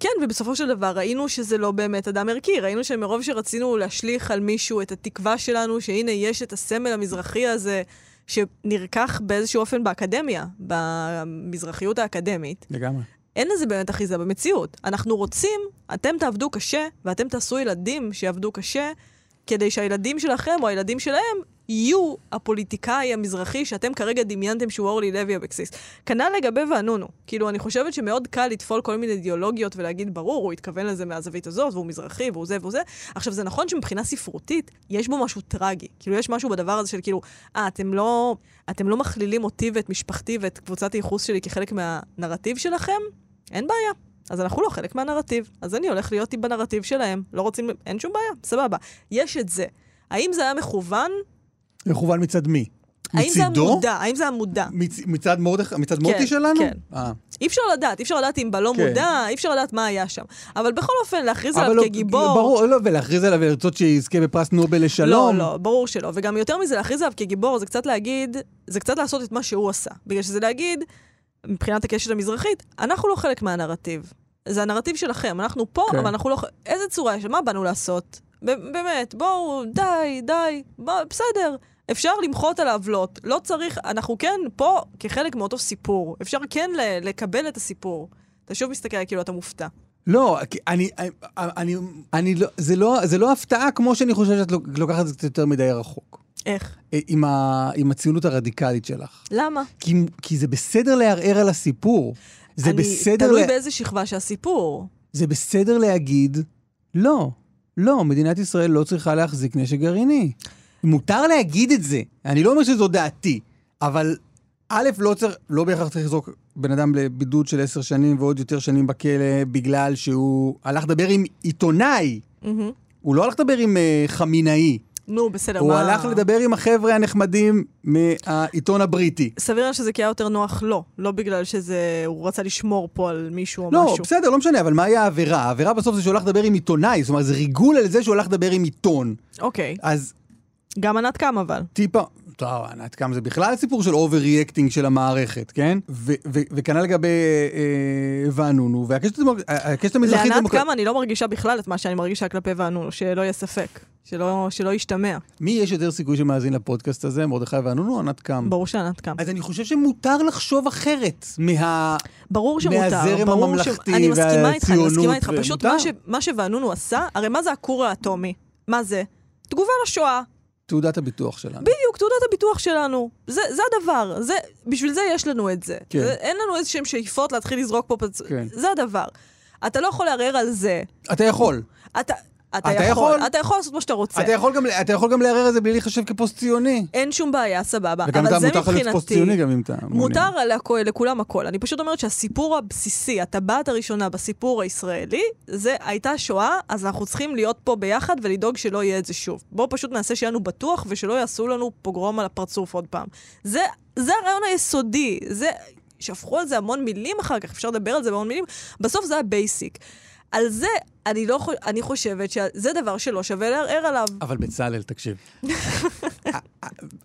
כן, ובסופו של דבר ראינו שזה לא באמת אדם ערכי. ראינו שמרוב שרצינו להשליך על מישהו את התקווה שלנו, שהנה יש את הסמל המזרחי הזה, שנרקח באיזשהו אופן באקדמיה, במזרחיות האקדמית, לגמרי. אין לזה באמת אחיזה במציאות. אנחנו רוצים, אתם תעבדו קשה, ואתם תעשו ילדים שיעבדו קשה, כדי שהילדים שלכם או הילדים שלהם יהיו הפוליטיקאי המזרחי שאתם כרגע דמיינתם שהוא אורלי לוי אבקסיס. כנ"ל לגבי ואנונו. כאילו, אני חושבת שמאוד קל לטפול כל מיני אידיאולוגיות ולהגיד, ברור, הוא התכוון לזה מהזווית הזאת, והוא מזרחי, והוא זה והוא זה. עכשיו, זה נכון שמבחינה ספרותית, יש בו משהו טרגי. כאילו, יש משהו בדבר הזה של כאילו, אה, אתם לא, אתם לא מכלילים אותי ואת משפחתי ואת קבוצת הייחוס שלי כחלק מהנרטיב שלכם? אין בעיה. אז אנחנו לא חלק מהנרטיב. אז אני הולך להיות בנרטיב שלהם. לא רוצים, אין שום בעיה, סבבה. יש את זה. האם זה היה מכוון? מכוון מצד מי? האם זה מצידו? מודע? האם זה היה מודע? מצ... מצד מרדכי, מצד מוטי שלנו? כן. אה. אי אפשר לדעת, אי אפשר לדעת אם בלא כן. מודע, אי אפשר לדעת מה היה שם. אבל בכל אופן, להכריז עליו לא, כגיבור... ברור, לא, ולהכריז עליו ולרצות שיזכה בפרס נובל לשלום. לא, לא, ברור שלא. וגם יותר מזה, להכריז עליו כגיבור זה קצת להגיד, זה קצת לעשות את מה שהוא עשה. בגלל שזה להגיד, מבחינת הקשת המזרחית, אנחנו לא חלק מהנרטיב. זה הנרטיב שלכם, אנחנו פה, כן. אבל אנחנו לא... איזה צורה יש? מה באנו לעשות? באמת, בואו, די, די, בוא, בסדר. אפשר למחות על העוולות, לא צריך, אנחנו כן פה כחלק מאותו סיפור. אפשר כן לקבל את הסיפור. אתה שוב מסתכל כאילו אתה מופתע. לא, אני, אני, אני, אני לא, זה לא, זה לא הפתעה כמו שאני חושב שאת לוק- לוקחת את זה קצת יותר מדי רחוק. איך? עם, ה, עם הציונות הרדיקלית שלך. למה? כי, כי זה בסדר לערער על הסיפור. זה אני, בסדר, תלוי לה- באיזה שכבה שהסיפור. זה בסדר להגיד, לא, לא, מדינת ישראל לא צריכה להחזיק נשק גרעיני. מותר להגיד את זה. אני לא אומר שזו דעתי, אבל א', לא, צריך, לא בהכרח צריך לזרוק בן אדם לבידוד של עשר שנים ועוד יותר שנים בכלא בגלל שהוא הלך לדבר עם עיתונאי. מהמם. הוא לא הלך לדבר עם uh, חמינאי, נו, בסדר, הוא מה... הלך לדבר עם החבר'ה הנחמדים מהעיתון הבריטי. סביר להניח שזה כי היה יותר נוח לו, לא בגלל שזה... הוא רצה לשמור פה על מישהו או לא, משהו. בסדר, לא משנה, אבל מהי העבירה? העבירה בסוף זה שהוא הלך לדבר עם עיתונאי, זאת אומרת, זה ריגול על זה שהוא הלך לדבר עם עיתון. אוקיי. אז גם ענת קם אבל. טיפה, טוב, ענת קם זה בכלל סיפור של overreacting של המערכת, כן? וכנ"ל לגבי אה, ואנונו, והקשת הדמוק- הקשת המזרחית... לענת קם אני לא מרגישה בכלל את מה שאני מרגישה כלפי ואנונו, שלא יהיה ספק. שלא, שלא ישתמע. מי יש יותר סיכוי שמאזין לפודקאסט הזה, מרדכי ואנונו או ענת קם? ברור שענת קם. אז אני חושב שמותר לחשוב אחרת מה... ברור שמותר. מהזרם ברור הממלכתי אני מסכימה איתך, אני והציונות, מסכימה איתך. פשוט. מה, ש, מה עשה, הרי מה זה הכור האטומי? מה זה? תגובה לשואה. תעודת הביטוח שלנו. בדיוק, תעודת הביטוח שלנו. זה, זה הדבר. זה, בשביל זה יש לנו את זה. כן. זה אין לנו איזה שהם שאיפות להתחיל לזרוק פה פצ... כן. זה הדבר. אתה לא יכול לערער על זה. אתה יכול. אתה, אתה, אתה יכול, יכול. אתה יכול לעשות מה שאתה רוצה. אתה יכול גם, אתה יכול גם לערער על זה בלי להיחשב כפוסט-ציוני. אין שום בעיה, סבבה. וגם אתה מותר לך להיות. פוסט-ציוני גם אם אתה מעוניין. מותר להכל, לכולם הכל. אני פשוט אומרת שהסיפור הבסיסי, הטבעת הראשונה בסיפור הישראלי, זה הייתה שואה, אז אנחנו צריכים להיות פה ביחד ולדאוג שלא יהיה את זה שוב. בואו פשוט נעשה שיהיה לנו בטוח ושלא יעשו לנו פוגרום על הפרצוף עוד פעם. זה, זה הרעיון היסודי. זה... שפכו על זה המון מילים אחר כך, אפשר לדבר על זה בהמון מילים. בסוף זה ה basic. על זה, אני, לא, אני חושבת שזה דבר שלא שווה לערער עליו. אבל בצלאל, תקשיב.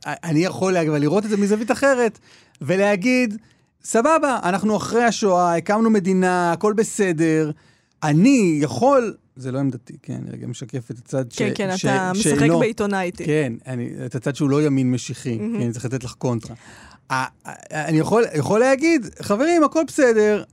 אני יכול להגיד, אבל לראות את זה מזווית אחרת, ולהגיד, סבבה, אנחנו אחרי השואה, הקמנו מדינה, הכל בסדר. אני יכול, זה לא עמדתי, כן, אני רגע משקף את הצד ש... כן, כן, ש- אתה משחק שאינו- בעיתונאי איתי. כן, אני, את הצד שהוא לא ימין משיחי, מהמם. כן, אני צריך לתת לך קונטרה. אני יכול, יכול להגיד, חברים, הכל בסדר,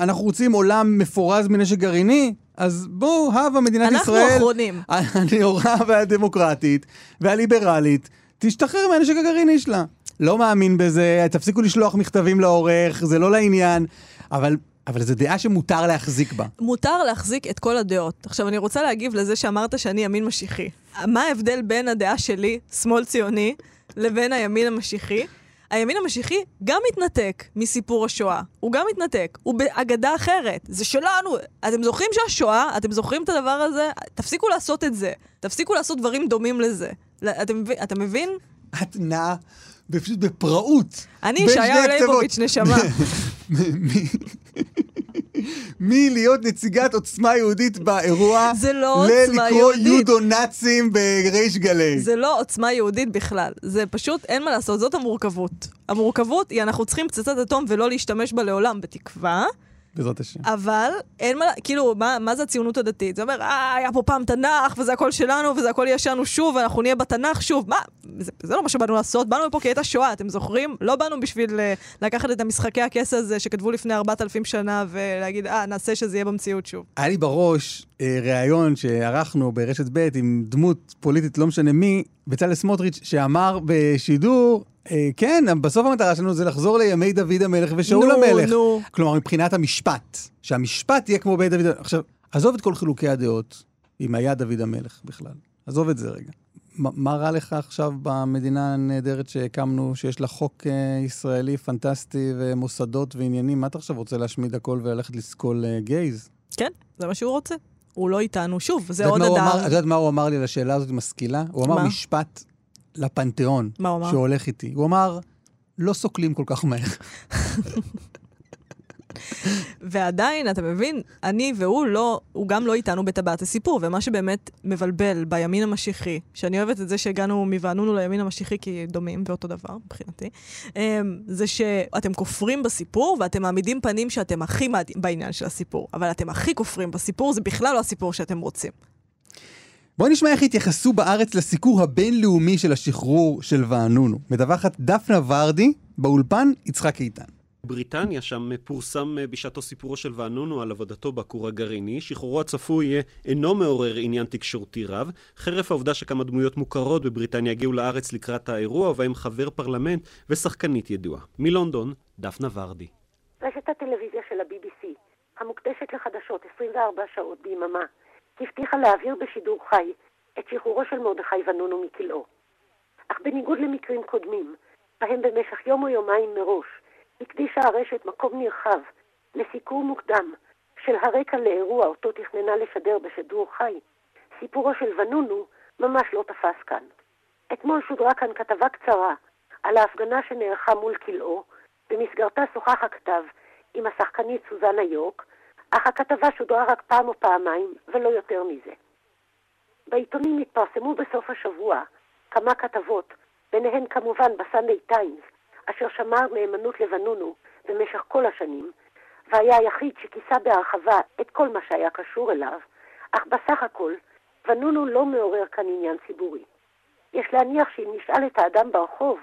אנחנו רוצים עולם מפורז מנשק גרעיני, אז בואו, הבה מדינת אנחנו ישראל, האחרונים. הנאורה והדמוקרטית והליברלית, תשתחרר מהנשק הגרעיני שלה. לא מאמין בזה, תפסיקו לשלוח מכתבים לעורך, זה לא לעניין, אבל, אבל זו דעה שמותר להחזיק בה. מותר להחזיק את כל הדעות. עכשיו, אני רוצה להגיב לזה שאמרת שאני ימין משיחי. מה ההבדל בין הדעה שלי, שמאל ציוני, לבין הימין המשיחי? הימין המשיחי גם מתנתק מסיפור השואה. הוא גם מתנתק. הוא באגדה אחרת. זה שלנו. אתם זוכרים שהשואה, אתם זוכרים את הדבר הזה? תפסיקו לעשות את זה. תפסיקו לעשות דברים דומים לזה. אתה מבין? את נעה פשוט בפראות. אני ישעיהו. ליבוביץ', נשמה. מלהיות נציגת עוצמה יהודית באירוע, זה לא עוצמה ללקרוא יהודית. יודו נאצים בריש גלי. זה לא עוצמה יהודית בכלל. זה פשוט, אין מה לעשות, זאת המורכבות. המורכבות היא אנחנו צריכים פצצת אטום ולא להשתמש בה לעולם, בתקווה בעזרת השם. אבל אין מה, כאילו, מה, מה זה הציונות הדתית? זה אומר, אה, היה פה פעם תנ"ך, וזה הכל שלנו, וזה הכל יש לנו שוב, ואנחנו נהיה בתנ"ך שוב. מה? זה, זה לא מה שבאנו לעשות, באנו לפה כי הייתה שואה, אתם זוכרים? לא באנו בשביל אה, לקחת את המשחקי הכס הזה שכתבו לפני 4,000 שנה, ולהגיד, אה, נעשה שזה יהיה במציאות שוב. היה לי בראש אה, ראיון שערכנו ברשת ב' עם דמות פוליטית, לא משנה מי, בצלאל סמוטריץ', שאמר בשידור, כן, בסוף המטרה שלנו זה לחזור לימי דוד המלך ושאול נו, המלך. נו. כלומר, מבחינת המשפט, שהמשפט יהיה כמו בימי דוד המלך. עכשיו, עזוב את כל חילוקי הדעות, אם היה דוד המלך בכלל. עזוב את זה רגע. מה, מה רע לך עכשיו במדינה הנהדרת שהקמנו, שיש לה חוק אה, ישראלי פנטסטי ומוסדות ועניינים? מה אתה עכשיו רוצה להשמיד הכל וללכת לסקול אה, גייז? כן, זה מה שהוא רוצה. הוא לא איתנו. שוב, זה עוד אדם. את יודעת מה הוא אמר לי על השאלה הזאת משכילה? הוא אמר מה? משפט לפנתיאון, מה הוא אמר? שהולך איתי. הוא אמר, לא סוקלים כל כך מהר. ועדיין, אתה מבין, אני והוא לא, הוא גם לא איתנו בטבעת הסיפור, ומה שבאמת מבלבל בימין המשיחי, שאני אוהבת את זה שהגענו מווענונו לימין המשיחי כי דומים ואותו דבר מבחינתי, אמ, זה שאתם כופרים בסיפור ואתם מעמידים פנים שאתם הכי מעדים בעניין של הסיפור, אבל אתם הכי כופרים בסיפור, זה בכלל לא הסיפור שאתם רוצים. בואו נשמע איך התייחסו בארץ לסיקור הבינלאומי של השחרור של וענונו. מדווחת דפנה ורדי, באולפן יצחק איתן. בריטניה, שם פורסם אה, בשעתו סיפורו של וענונו על עבודתו בכור הגרעיני. שחרורו הצפוי אינו מעורר עניין תקשורתי רב, חרף העובדה שכמה דמויות מוכרות בבריטניה הגיעו לארץ לקראת האירוע, ובהם חבר פרלמנט ושחקנית ידועה. מלונדון, דפנה ורדי. רשת הטלוויזיה של ה-BBC, המוקדשת לחדשות 24 שעות ביממה, הבטיחה להעביר בשידור חי את שחרורו של מרדכי ונונו מכלאו. אך בניגוד למקרים קודמים, בהם במשך יום או יומיים מראש הקדישה הרשת מקום נרחב לסיקור מוקדם של הרקע לאירוע אותו תכננה לשדר בשידור חי, סיפורו של ונונו ממש לא תפס כאן. אתמול שודרה כאן כתבה קצרה על ההפגנה שנערכה מול כלאו, במסגרתה שוחח הכתב עם השחקנית סוזנה יורק, אך הכתבה שודרה רק פעם או פעמיים, ולא יותר מזה. בעיתונים התפרסמו בסוף השבוע כמה כתבות, ביניהן כמובן בסנדיי טיימס, אשר שמר נאמנות לבנונו במשך כל השנים, והיה היחיד שכיסה בהרחבה את כל מה שהיה קשור אליו, אך בסך הכל, ונונו לא מעורר כאן עניין ציבורי. יש להניח שאם נשאל את האדם ברחוב,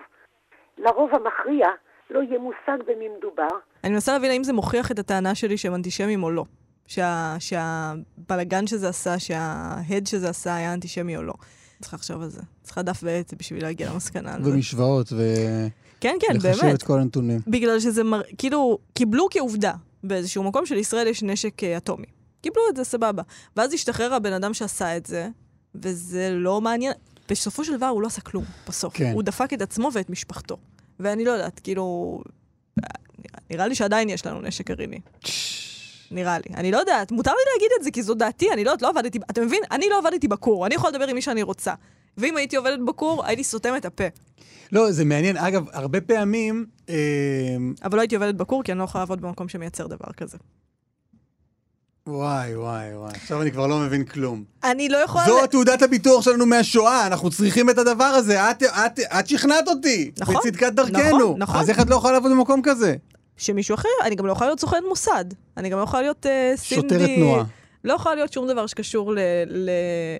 לרוב המכריע לא יהיה מושג במי מדובר, אני מנסה להבין האם זה מוכיח את הטענה שלי שהם אנטישמים או לא. שה, שהבלגן שזה עשה, שההד שזה עשה היה אנטישמי או לא. צריך לחשוב על זה. צריכה דף ועט בשביל להגיע למסקנה על זה. ומשוואות, כן, כן, ולחשב באמת. את כל הנתונים. בגלל שזה מר... כאילו, קיבלו כעובדה באיזשהו מקום שלישראל יש נשק אה, אטומי. קיבלו את זה, סבבה. ואז השתחרר הבן אדם שעשה את זה, וזה לא מעניין. בסופו של דבר הוא לא עשה כלום, בסוף. כן. הוא דפק את עצמו ואת משפחתו. ואני לא יודעת, כאילו... נראה- נראה לי שעדיין יש לנו נשק גרעיני. נראה לי. אני לא יודעת, מותר לי להגיד את זה כי זו דעתי, אני לא יודעת, לא עבדתי, אתה מבין? אני לא עבדתי בכור, אני יכולה לדבר עם מי שאני רוצה. ואם הייתי עובדת בכור, הייתי סותם את הפה. לא, זה מעניין. אגב, הרבה פעמים... אה, אבל לא הייתי עובדת בכור, כי אני לא יכולה לעבוד במקום שמייצר דבר כזה. וואי, וואי, וואי. עכשיו אני כבר לא מבין כלום. אני לא יכולה... זו תעודת הביטוח שלנו מהשואה, אנחנו צריכים את הדבר הזה. את, את, את שכנעת אותי. נכון, בצדקת דרכנו. נכון, נכון. אז איך את לא יכולה לעבוד במקום כזה? שמישהו אחר, אני גם לא יכולה להיות סוכנת מוסד. אני גם לא יכולה להיות אה, סינדי... שוטרת תנועה. לא יכולה להיות שום דבר שקשור ל... ל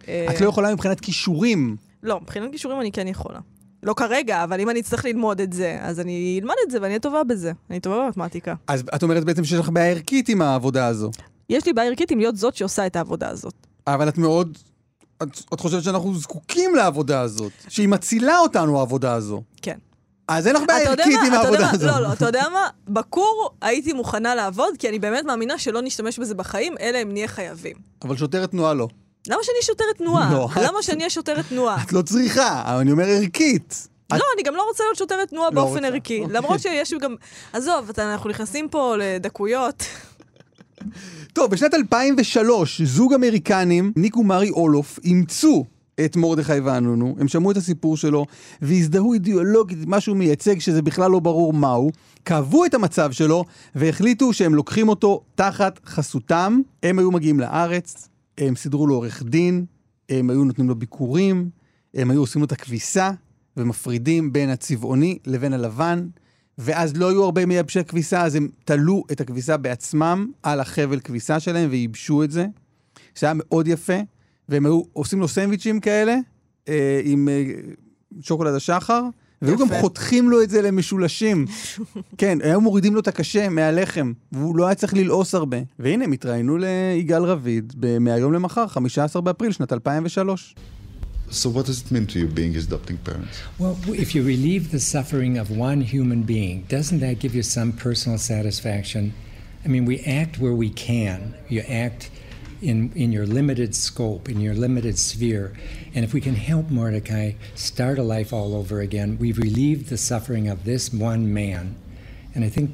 אה, את לא יכולה מבחינת כישורים. לא, מבחינת כישורים אני כן יכולה. לא כרגע, אבל אם אני אצטרך ללמוד את זה, אז אני אלמד את זה ואני אהיה טובה בזה. אני טובה במתמטיקה. אז את אומרת בעצם שיש לך בעיה ערכית עם העבודה הזו. יש לי בעיה ערכית עם להיות זאת שעושה את העבודה הזאת. אבל את מאוד... את, את חושבת שאנחנו זקוקים לעבודה הזאת, שהיא מצילה אותנו, העבודה הזו. כן. אז אין לך בעיה ערכית? עם העבודה? הזו. לא, לא, אתה יודע מה? בכור הייתי מוכנה לעבוד, כי אני באמת מאמינה שלא נשתמש בזה בחיים, אלא אם נהיה חייבים. אבל שוטרת תנועה לא. למה שאני שוטרת תנועה? לא, את- למה שאני אהיה שוטרת תנועה? את לא צריכה, אני אומר ערכית. לא, אני גם לא רוצה להיות שוטרת תנועה לא באופן רוצה. ערכי. אוקיי. למרות שיש גם... עזוב, אנחנו נכנסים פה לדקויות. טוב, בשנת 2003, זוג אמריקנים, ניק ומרי אולוף, אימצו את מרדכי ואנונו, הם שמעו את הסיפור שלו, והזדהו אידיאולוגית, משהו מייצג שזה בכלל לא ברור מהו, קבעו את המצב שלו, והחליטו שהם לוקחים אותו תחת חסותם. הם היו מגיעים לארץ, הם סידרו לו עורך דין, הם היו נותנים לו ביקורים, הם היו עושים לו את הכביסה, ומפרידים בין הצבעוני לבין הלבן, ואז לא היו הרבה מייבשי כביסה, אז הם תלו את הכביסה בעצמם על החבל כביסה שלהם וייבשו את זה. זה היה מאוד יפה, והם היו עושים לו סנדוויצ'ים כאלה, אה, עם אה, שוקולד השחר, והיו גם. חותכים לו את זה למשולשים. כן, היו מורידים לו את הקשה מהלחם, והוא לא היה צריך ללעוס הרבה. והנה, הם התראיינו ליגאל רביד מהיום למחר, 15 באפריל שנת 2003. So what does it mean to you being his adopting parents? Well, if you relieve the suffering of one human being, doesn't that give you some personal satisfaction? I mean, we act where we can. You act in, in your limited scope, in your limited sphere. And if we can help Mordecai start a life all over again, we've relieved the suffering of this one man. And I think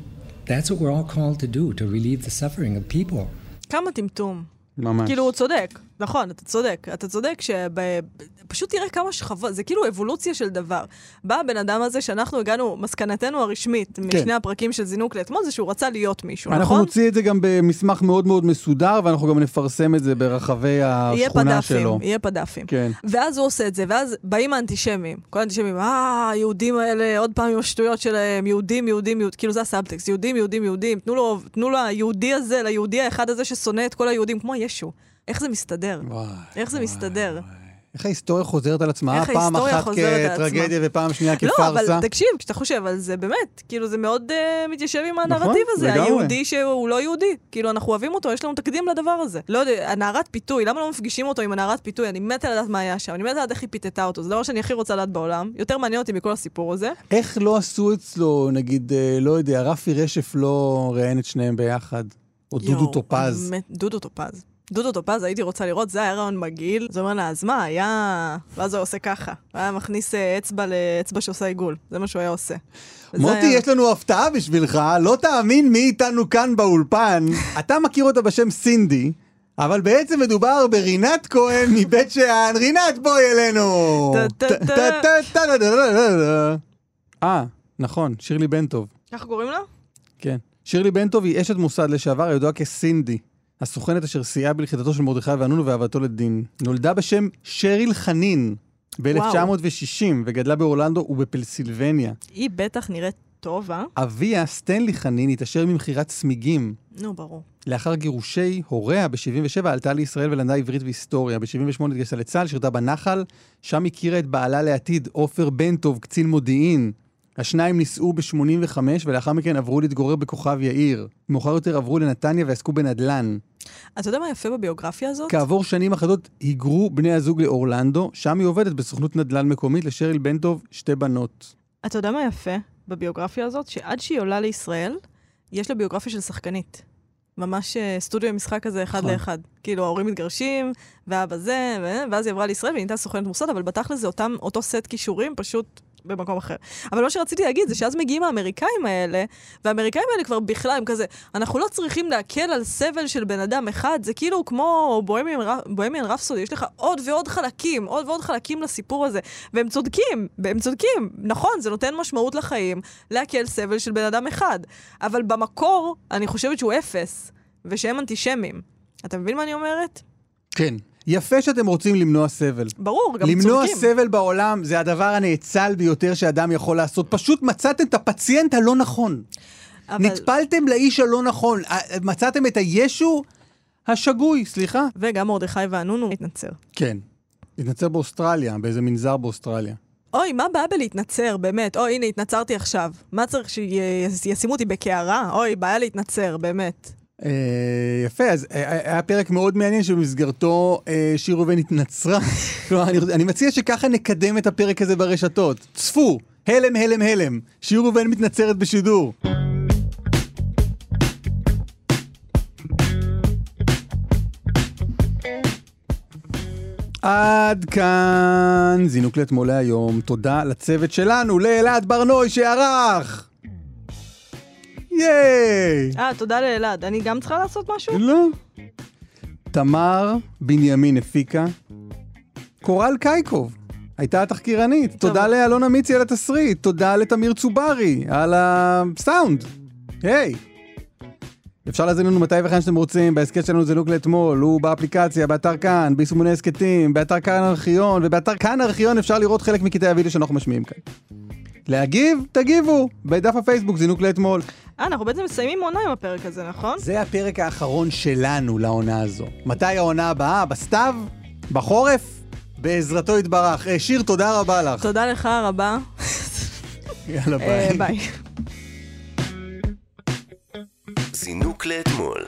that's what we're all called to do, to relieve the suffering of people. כמה טמטום. ממש. כאילו, הוא צודק. נכון, אתה צודק. אתה צודק שפשוט תראה כמה שכבות, זה כאילו אבולוציה של דבר. בא הבן אדם הזה שאנחנו הגענו, מסקנתנו הרשמית כן. משני הפרקים של זינוק לאתמול, זה שהוא רצה להיות מישהו, אנחנו נכון? נוציא את זה גם במסמך מאוד מאוד מסודר, ואנחנו גם נפרסם את זה ברחבי יהיה השכונה פדפים, שלו. יהיה פדפים. כן. ואז הוא עושה את זה, ואז באים האנטישמים. כל האנטישמים, אה, היהודים האלה, עוד פעם עם השטויות שלהם, יהודים, יהודים, יהודים, כאילו זה הסאבטקסט, יהודים, יהודים, יהודים, תנו לו, תנו לו היהודי הזה, ליהודי האחד הזה ששונא את כל היהודים, כמו ישו. איך זה מסתדר? וואי, איך זה מסתדר? איך ההיסטוריה חוזרת על עצמה, פעם אחת כטרגדיה. ופעם שנייה לא, כפארסה? אבל תקשיב, כשאתה חושב על זה, באמת, כאילו זה מאוד uh, מתיישב עם הנרטיב הזה, לגמרי. היהודי שהוא לא יהודי. כאילו, אנחנו אוהבים אותו, יש לנו תקדים לדבר הזה. לא יודע, הנערת פיתוי, למה לא מפגישים אותו עם הנערת פיתוי? אני מתה לדעת מה היה שם, אני מתה לדעת איך היא פיתתה אותו, זה דבר שאני הכי רוצה לדעת בעולם. יותר מעניין אותי מכל הסיפור הזה. איך לא עשו אצלו, נגיד, אה, לא יודע, רפי רשף לא ראיין את שניהם ביחד? או דודו יואו, טופז. דודו טופז. דודו טופז, הייתי רוצה לראות, זה היה רעיון מגעיל. זה אומר לה, אז מה, היה... ואז הוא עושה ככה. הוא היה מכניס אה, אצבע לאצבע שעושה עיגול. זה מה שהוא היה עושה. מוטי, היה- יש לנו הפתעה בשבילך, לא תאמין מי איתנו כאן באולפן. אתה מכיר אותה בשם סינדי, אבל בעצם מדובר ברינת כהן מבית שאן. רינת, בואי אלינו! אה, נכון, שירלי בן טוב. ככה קוראים לה? כן. שירלי בן טוב היא אשת מוסד לשעבר, הידועה כסינדי. הסוכנת אשר סייעה בלכידתו של מרדכי ואנונו והבאתו לדין. נולדה בשם שריל חנין ב-1960 וגדלה באורלנדו ובפלסילבניה. היא בטח נראית טוב, אה? אביה, סטנלי חנין, התעשר ממכירת צמיגים. נו, ברור. לאחר גירושי הוריה ב-77 עלתה לישראל ולמדה עברית והיסטוריה. ב-78 התגייסה לצה"ל, שירתה בנחל, שם הכירה את בעלה לעתיד, עופר בן טוב, קצין מודיעין. השניים נישאו ב-85 ולאחר מכן עברו להתגורר בכוכב יאיר. מאוחר יותר עברו לנתניה ועסקו בנדל"ן. אתה יודע מה יפה בביוגרפיה הזאת? כעבור שנים אחדות היגרו בני הזוג לאורלנדו, שם היא עובדת בסוכנות נדל"ן מקומית לשריל בן טוב שתי בנות. אתה יודע מה יפה בביוגרפיה הזאת? שעד שהיא עולה לישראל, יש לה ביוגרפיה של שחקנית. ממש אה, סטודיו משחק כזה אחד נכון. לאחד. כאילו, ההורים מתגרשים, ואבא זה, ואז היא עברה לישראל ונהייתה סוכנת מוסד, אבל בתכל'ס זה אותם, אותו סט כישורים, פשוט במקום אחר. אבל מה שרציתי להגיד זה שאז מגיעים האמריקאים האלה, והאמריקאים האלה כבר בכלל הם כזה, אנחנו לא צריכים להקל על סבל של בן אדם אחד, זה כאילו כמו בוהמיאן רפ- בוהמיאן רפסודי, יש לך עוד ועוד חלקים, עוד ועוד חלקים לסיפור הזה, והם צודקים, והם צודקים, נכון, זה נותן משמעות לחיים, להקל סבל של בן אדם אחד, אבל במקור, אני חושבת שהוא אפס, ושהם אנטישמים. אתה מבין מה אני אומרת? כן. יפה שאתם רוצים למנוע סבל. ברור, גם למנוע צודקים. סבל בעולם זה הדבר הנאצל ביותר שאדם יכול לעשות. פשוט מצאתם את הפציינט הלא נכון. אבל- נטפלתם לאיש הלא נכון. אה, מצאתם את הישו השגוי, סליחה. וגם מרדכי ואנונו התנצר. כן. התנצר באוסטרליה, באיזה מנזר באוסטרליה. אוי, מה הבעיה בלהתנצר, באמת? אוי, הנה, התנצרתי עכשיו. מה צריך שישימו אותי בקערה? אוי, בעיה להתנצר, באמת. אה, יפה, אז אה, היה פרק מאוד מעניין שבמסגרתו אה, שיר ראובן התנצרה. כלומר, אני, אני מציע שככה נקדם את הפרק הזה ברשתות. צפו, הלם, הלם, הלם. שיר ראובן מתנצרת בשידור. עד כאן זינוק לאתמול להיום. תודה לצוות שלנו, לאלעד ברנוי שערך. ייי! אה, תודה לאלעד. אני גם צריכה לעשות משהו? לא. תמר בנימין הפיקה. קורל קייקוב הייתה התחקירנית. תודה לאלונה מיצי על התסריט. תודה לתמיר צוברי על הסאונד. היי. אפשר להזין לנו מתי וכאן שאתם רוצים, בהסכת שלנו זינוק לאתמול, הוא באפליקציה, באתר כאן, ביישומוני הסכתים, באתר כאן ארכיון, ובאתר כאן ארכיון אפשר לראות חלק מקטעי הוידאו שאנחנו משמיעים כאן. להגיב, תגיבו, בדף הפייסבוק, זינוק לאתמול. אה, אנחנו בעצם מסיימים עונה עם הפרק הזה, נכון? זה הפרק האחרון שלנו לעונה הזו. מתי העונה הבאה? בסתיו? בחורף? בעזרתו יתברך. אה, שיר, תודה רבה לך. תודה לך רבה. יאללה, אה, ביי. ביי. זינוק לאתמול.